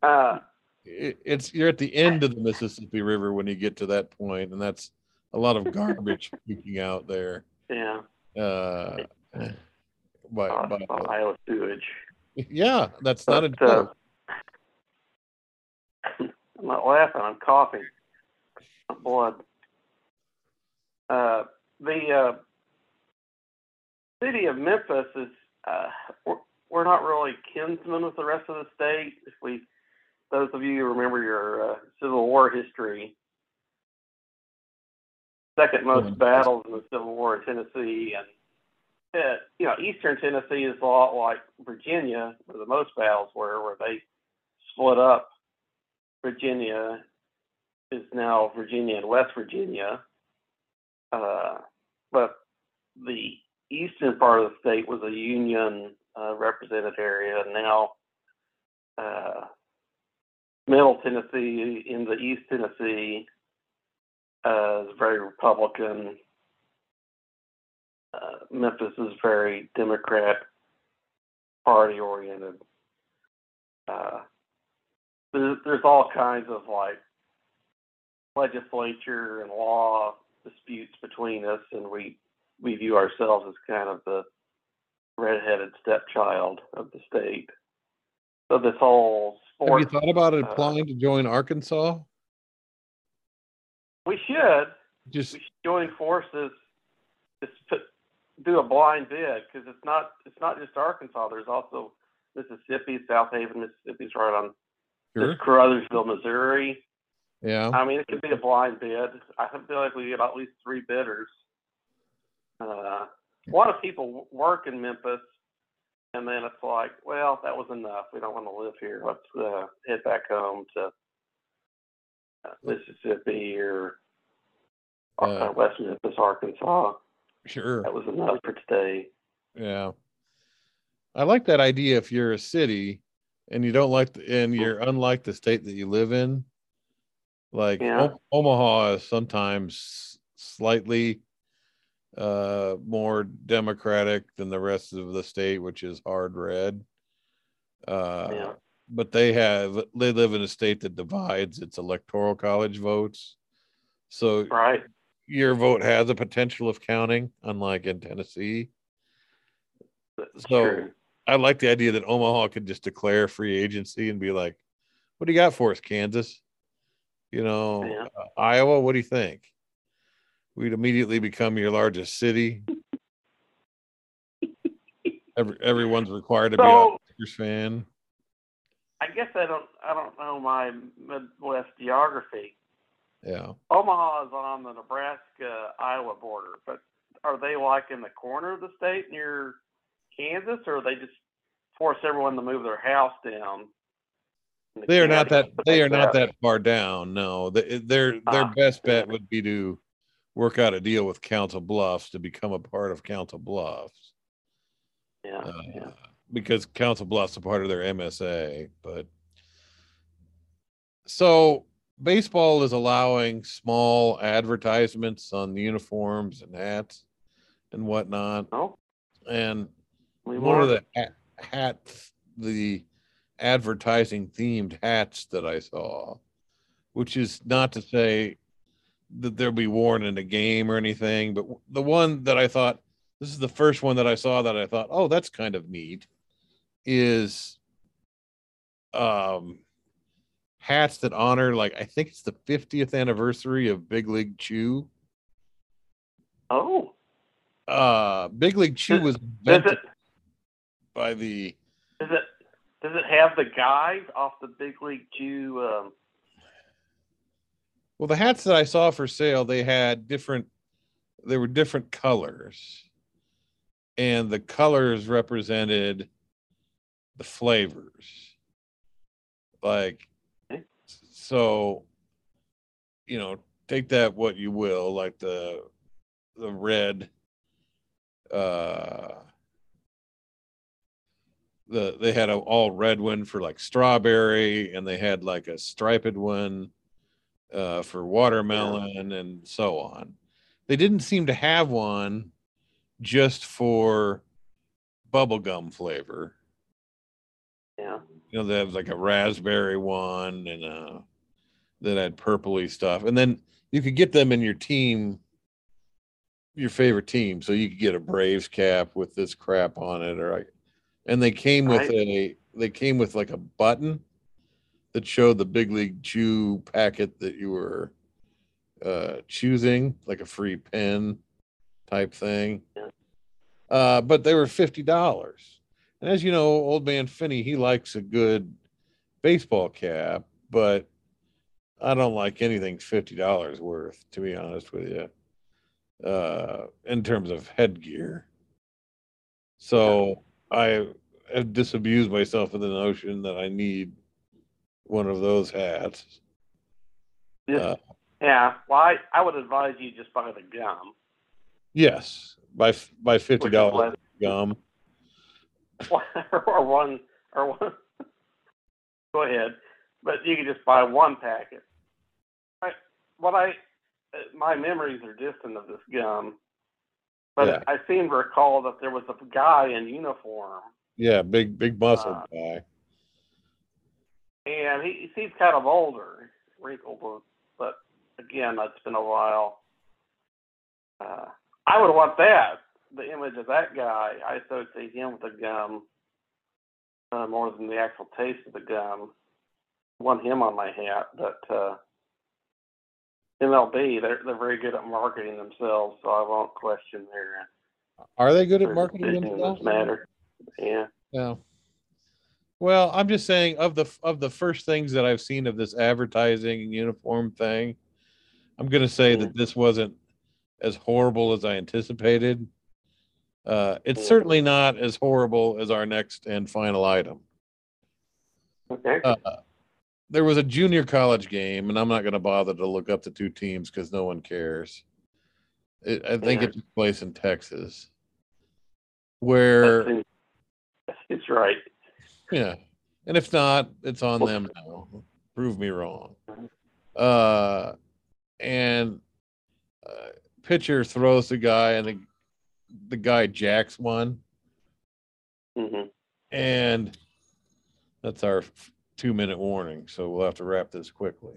Uh, it, it's you're at the end of the Mississippi River when you get to that point, and that's a lot of garbage leaking out there. yeah, Uh, by, uh, by, Iowa sewage. yeah, that's not a But, uh, joke. I'm not laughing. I'm coughing. Blood. Uh, the uh, city of Memphis is. Uh, we're, not really kinsmen with the rest of the state. If we, those of you who remember your uh, Civil War history, second most Mhm. battles in the Civil War in Tennessee, and uh, you know, Eastern Tennessee is a lot like Virginia, where the most battles were, where they split up. Virginia is now Virginia and West Virginia, uh, but the eastern part of the state was a Union uh, represented area, now uh, Middle Tennessee in the East Tennessee uh, is very Republican. Uh, Memphis is very Democrat party oriented. Uh, there's, there's all kinds of like legislature and law disputes between us, and we we view ourselves as kind of the redheaded stepchild of the state. So this whole sport. Have you thought about uh, applying to join Arkansas? we should Just we should join forces. Just put, do a blind bid because it's not it's not just Arkansas. There's also Mississippi, Southaven, Mississippi's right on sure, this Caruthersville, Missouri. yeah. I mean, it could be a blind bid. I feel like we get at least three bidders. Uh, a lot of people work in Memphis, and then it's like, well, that was enough. We don't want to live here. Let's uh, head back home to uh, Mississippi or uh, Uh, West Memphis, Arkansas. Sure. That was enough for today. Yeah. I like that idea if you're a city and you don't like the, and you're unlike the state that you live in. Like Yeah. O- Omaha is sometimes slightly uh more democratic than the rest of the state, which is hard red. Uh Yeah. but they have they live in a state that divides its electoral college votes. So Right. your vote has a potential of counting, unlike in Tennessee. That's So true. I like the idea that Omaha could just declare free agency and be like, "What do you got for us, Kansas? You know, Yeah. uh, Iowa. What do you think?" We'd immediately become your largest city. Every, everyone's required to be a Lakers fan. I guess I don't I don't know my Midwest geography. Yeah, Omaha is on the Nebraska Iowa border, but are they like in the corner of the state near Kansas, or they just force everyone to move their house down? the they are not that. They are not that far down. No, They- their their Ah. best bet would be to work out a deal with Council Bluffs to become a part of Council Bluffs. Yeah, uh, yeah. because Council Bluffs are part of their MSA. But so baseball is allowing small advertisements on the uniforms and hats and whatnot. Oh, And we one of the hat, hats, the advertising themed hats that I saw, which is not to say that they'll be worn in a game or anything, but the one that I thought this is the first one that I saw that I thought, oh, that's kind of neat, is um hats that honor like I think it's the 50th anniversary of Big League Chew. Oh, Uh, Big League Chew was invented it by the does it does it have the guys off the Big League Chew? Um, well the hats that I saw for sale. They had different. They were different colors, and the colors represented the flavors. Like, so, you know, take that what you will. Like the the red. Uh, the they had a all red one for like strawberry, and they had like a striped one uh, for watermelon and so on. They didn't seem to have one just for bubblegum flavor. yeah. You know, they have like a raspberry one and uh that had purpley stuff. And then you could get them in your team, your favorite team. So you could get a Braves cap with this crap on it, or like and they came with a they came with like a button that showed the big league chew packet that you were uh choosing, like a free pen type thing. Uh, but they were fifty dollars. And as you know, old man Finney, he likes a good baseball cap, but I don't like anything fifty dollars worth, to be honest with you. Uh, in terms of headgear. So I have disabused myself of the notion that I need one of those hats. Just, Uh, yeah. Well, I, I would advise you just buy the gum. Yes, by by fifty dollars gum. or one or one. Go ahead, but you can just buy one packet. I, what I, my memories are distant of this gum, but Yeah. I seem to recall that there was a guy in uniform, Yeah, big big muscle Uh, guy. And he, he seems kind of older, wrinkled, but again, it's been a while. Uh, I would want that, the image of that guy. I associate him with the gum uh, more than the actual taste of the gum. Want him on my hat, but uh, MLB, they're they're very good at marketing themselves, so I won't question their, Are they good at marketing themselves? matter. Yeah. Yeah. Well, I'm just saying of the of the first things that I've seen of this advertising and uniform thing, I'm going to say that this wasn't as horrible as I anticipated. Uh, it's Mhm. certainly not as horrible as our next and final item. Okay. Uh, there was a junior college game, and I'm not going to bother to look up the two teams because no one cares. It, I think Yeah. it took place in Texas, where It's right. Yeah. And if not, it's on them now. Prove me wrong. Uh and uh, pitcher throws the guy and the, the guy jacks one hmm and that's our 2 minute warning, so we'll have to wrap this quickly.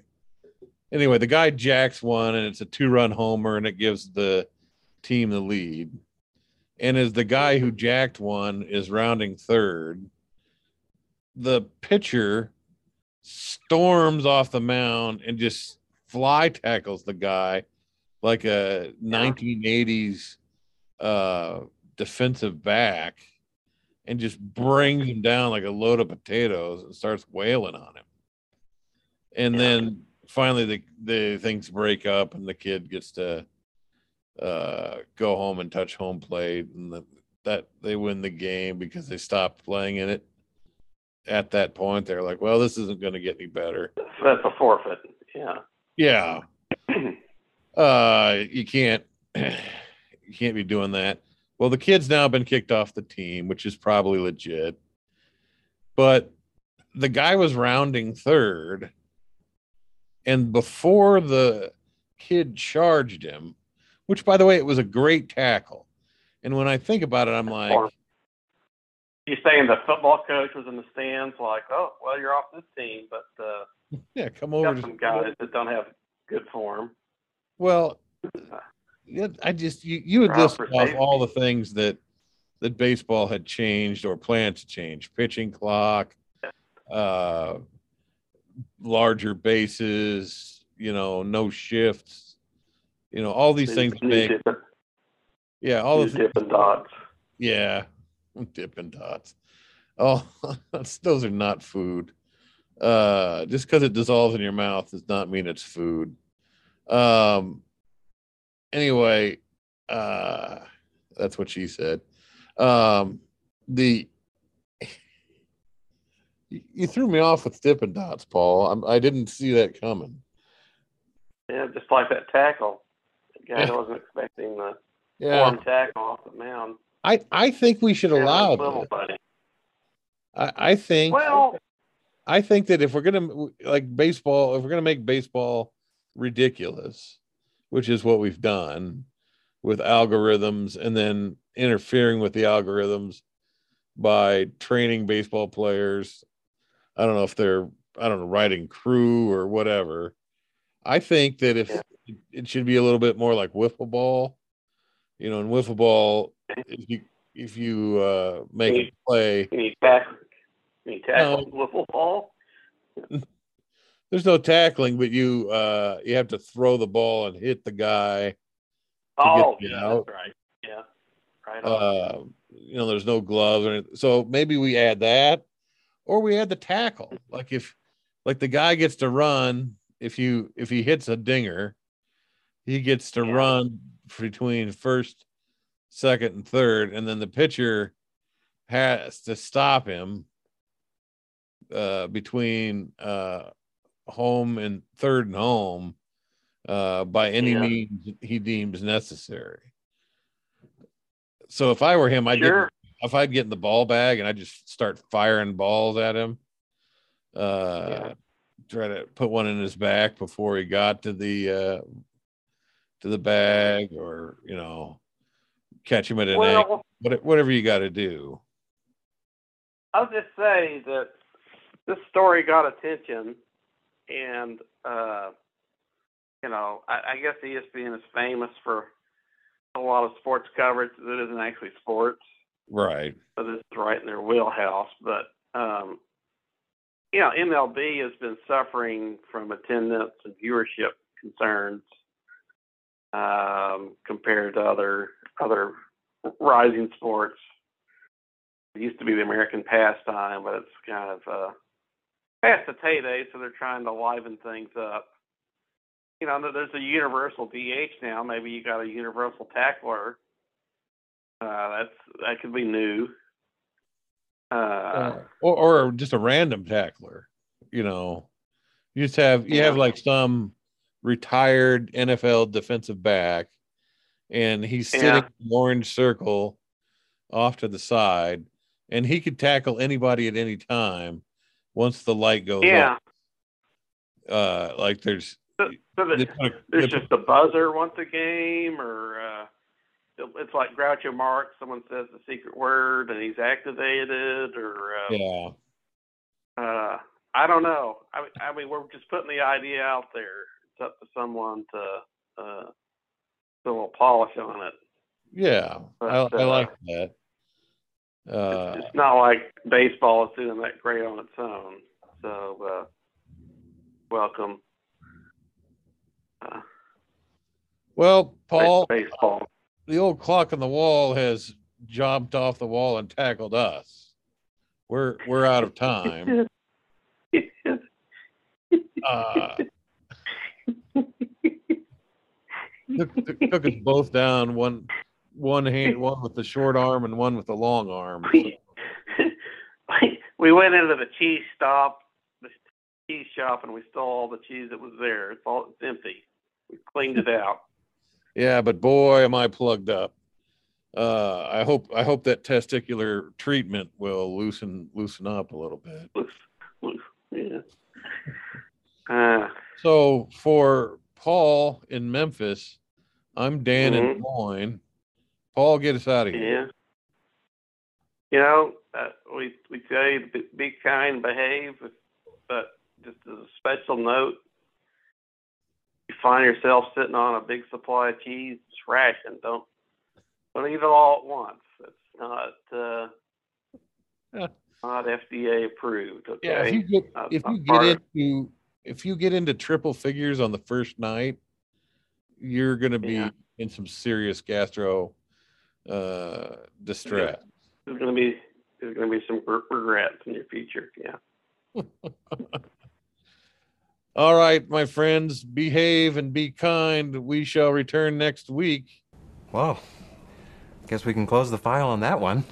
Anyway, the guy jacks one and it's a two-run homer and it gives the team the lead. And as the guy who jacked one is rounding third, the pitcher storms off the mound and just fly tackles the guy like a 1980s uh, defensive back and just brings him down like a load of potatoes and starts wailing on him. And Yeah. then finally the, the things break up and the kid gets to uh, go home and touch home plate and the, that they win the game because they stopped playing in it at that point they're like well this isn't going to get any better. That's a forfeit. Yeah. yeah. Uh you can't you can't be doing that. Well the kid's now been kicked off the team which is probably legit. But the guy was rounding third and before the kid charged him which by the way it was a great tackle. And when i think about it i'm like You saying the football coach was in the stands, like, oh, well, you're off this team, but uh, yeah come over got to some guys that don't have good form. Well, yeah, I just you you would Or list off all the things that that baseball had changed or planned to change: pitching clock, uh, larger bases, you know, no shifts, you know, all these things make Yeah, all the Dots. yeah, Dippin' Dots. Oh, that's, those are not food. Uh, just because it dissolves in your mouth does not mean it's food. Um. Anyway, uh, that's what she said. Um, the you- threw me off with Dippin' Dots, Paul. I'm, I didn't see that coming. Yeah, just like that tackle. The guy Yeah. wasn't expecting the Yeah, form tackle off the mound. I I think we should Yeah, allow little buddy. I, I think Well, I think that if we're gonna like baseball, if we're gonna make baseball ridiculous, which is what we've done with algorithms and then interfering with the algorithms by training baseball players. I don't know if they're I don't know writing crew or whatever. I think that if Yeah. it should be a little bit more like wiffle ball, you know, in wiffle ball, if you if you uh, make a play, you tackle? Can you tackle wiffle ball? there's no tackling, but you uh, you have to throw the ball and hit the guy. Oh, yeah, out. that's right. Yeah, right. Uh, you know, there's no gloves or anything. So maybe we add that, or we add the tackle. Like if, like the guy gets to run. If you if he hits a dinger, he gets to Yeah. run between first, second, and third, and then the pitcher has to stop him uh, between uh, home and third and home uh, by any Yeah. means he deems necessary. So if I were him, I'd sure. get, if I'd get in the ball bag and I just start firing balls at him, uh, Yeah. try to put one in his back before he got to the uh, to the bag, or you know, catch him at an angle, Well, what- whatever you got to do. I'll just say that this story got attention, and uh, you know, I, I guess ESPN is famous for a lot of sports coverage that isn't actually sports. Right. so this is right in their wheelhouse. But um, you know, MLB has been suffering from attendance and viewership concerns um, compared to other other rising sports. It used to be the American pastime, but it's kind of uh, past its heyday, so they're trying to liven things up. You know, there's a universal DH now. Maybe you got a universal tackler. Uh, that's that could be new. Uh, Uh, or, or just a random tackler, you know. You just have you have like some retired NFL defensive back, and he's sitting Yeah. in the orange circle off to the side, and he could tackle anybody at any time once the light goes yeah. Uh, like there's So, so put there's just a buzzer once a game, or uh, it- it's like Groucho Marx. Someone says the secret word, and he's activated, or uh, yeah, uh, I don't know. I, mean- I mean, we're just putting the idea out there. It's up to someone to uh, a little polish on it. yeah. I, But, I uh, like that. Uh, it's, it's not like baseball is doing that great on its own. So, uh, welcome. Uh, well, Paul, baseball. the old clock on the wall has jumped off the wall and tackled us. We're we're out of time. Took, took, took us both down. One one hand, one with the short arm, and one with the long arm. we, we went into the cheese stop, the cheese shop, and we stole all the cheese that was there. It's all it's empty. We cleaned it out. Yeah, but boy, am I plugged up. Uh, I hope I hope that testicular treatment will loosen loosen up a little bit. Yeah. Uh, So for Paul in Memphis, I'm Dan in Mhm. Des Moines. Paul, get us out of here. yeah. You know, uh, we we say be, be kind, behave, but just as a special note, you find yourself sitting on a big supply of cheese, just ration. Don't don't eat it all at once. It's not uh, Yeah. not FDA approved. Okay. Yeah, if you get if you get into if you get into triple figures on the first night, you're gonna be Yeah. in some serious gastro uh, distress. There's going to be there's going to be some regrets in your future. Yeah. All right, my friends, behave and be kind. We shall return next week. Well, I guess we can close the file on that one.